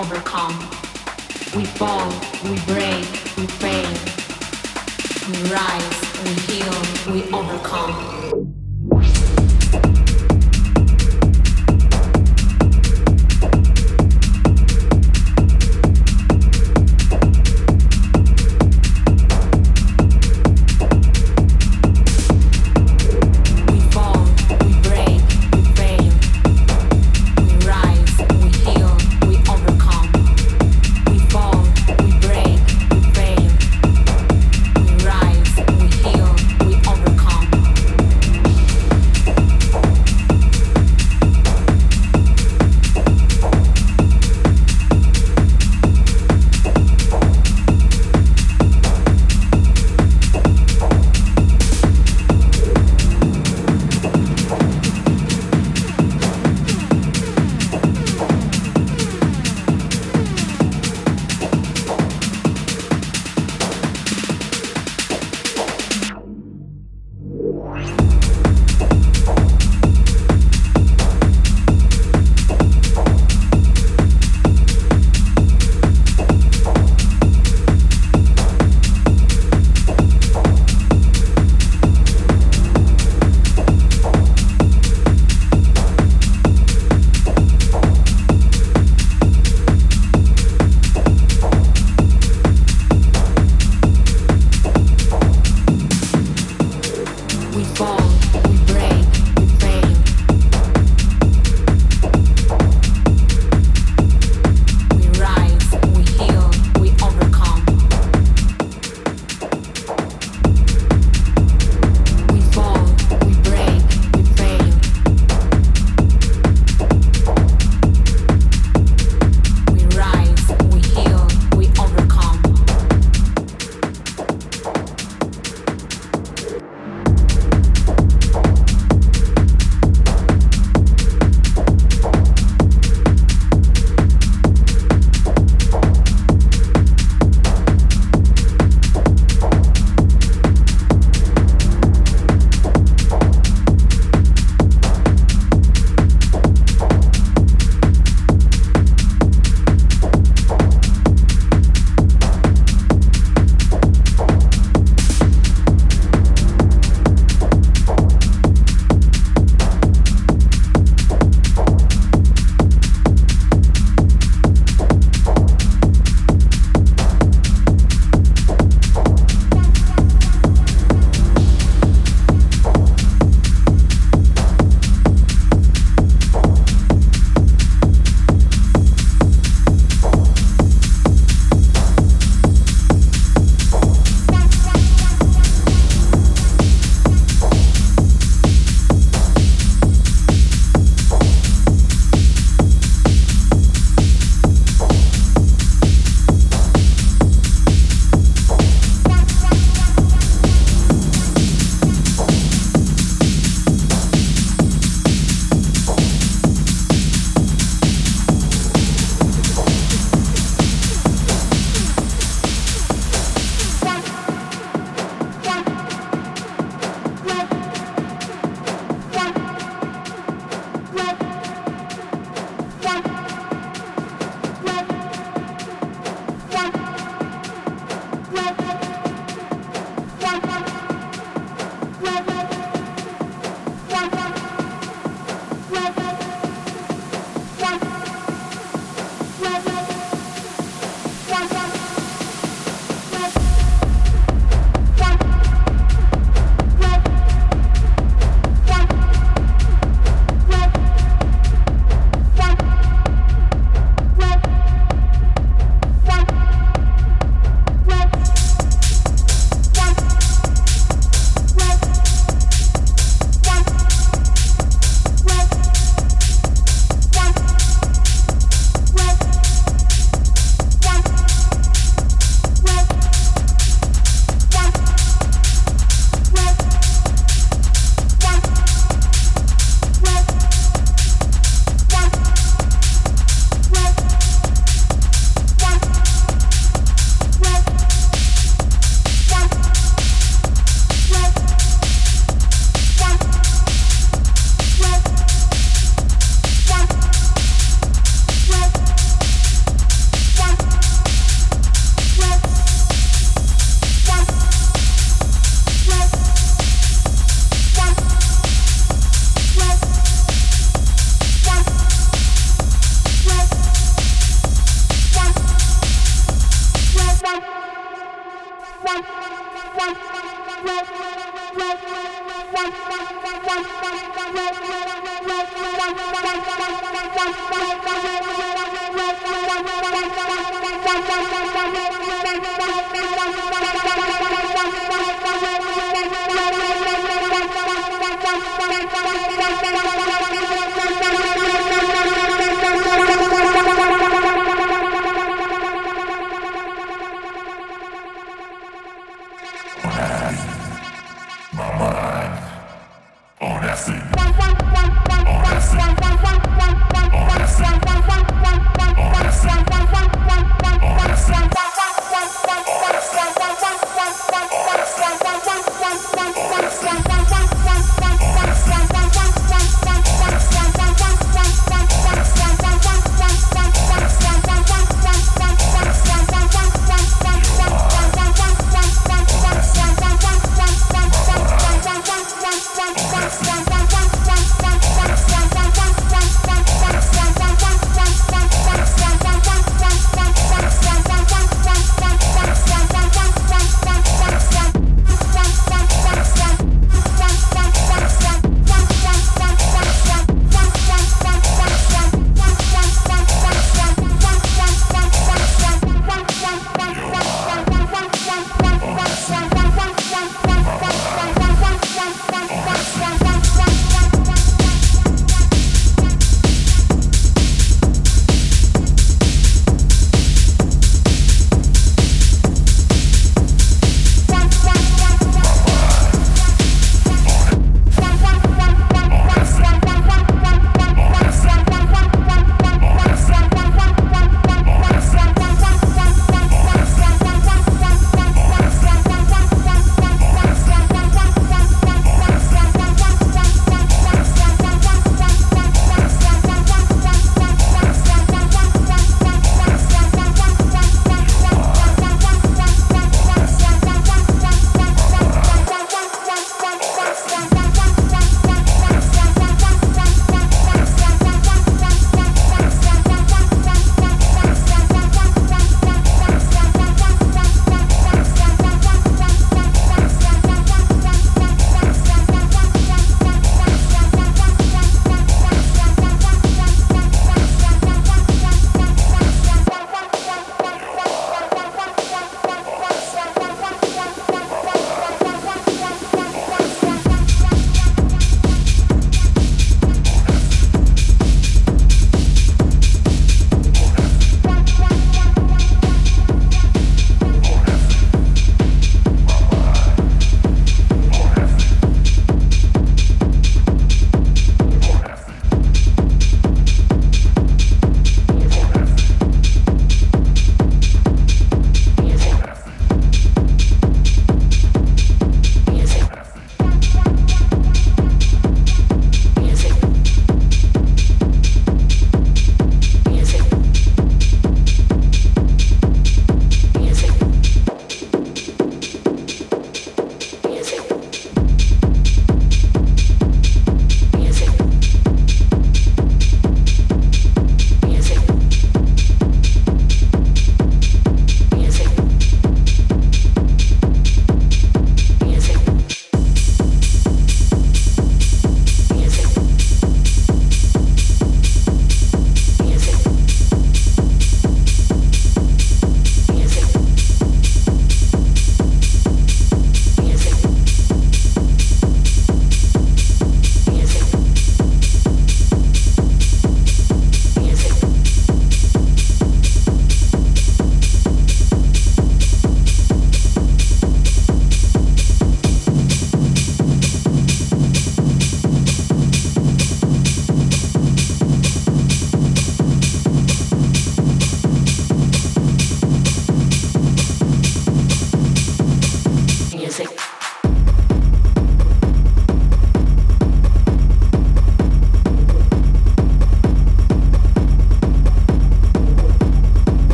overcome. We fall,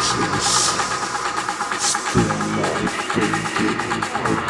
faces, still my faded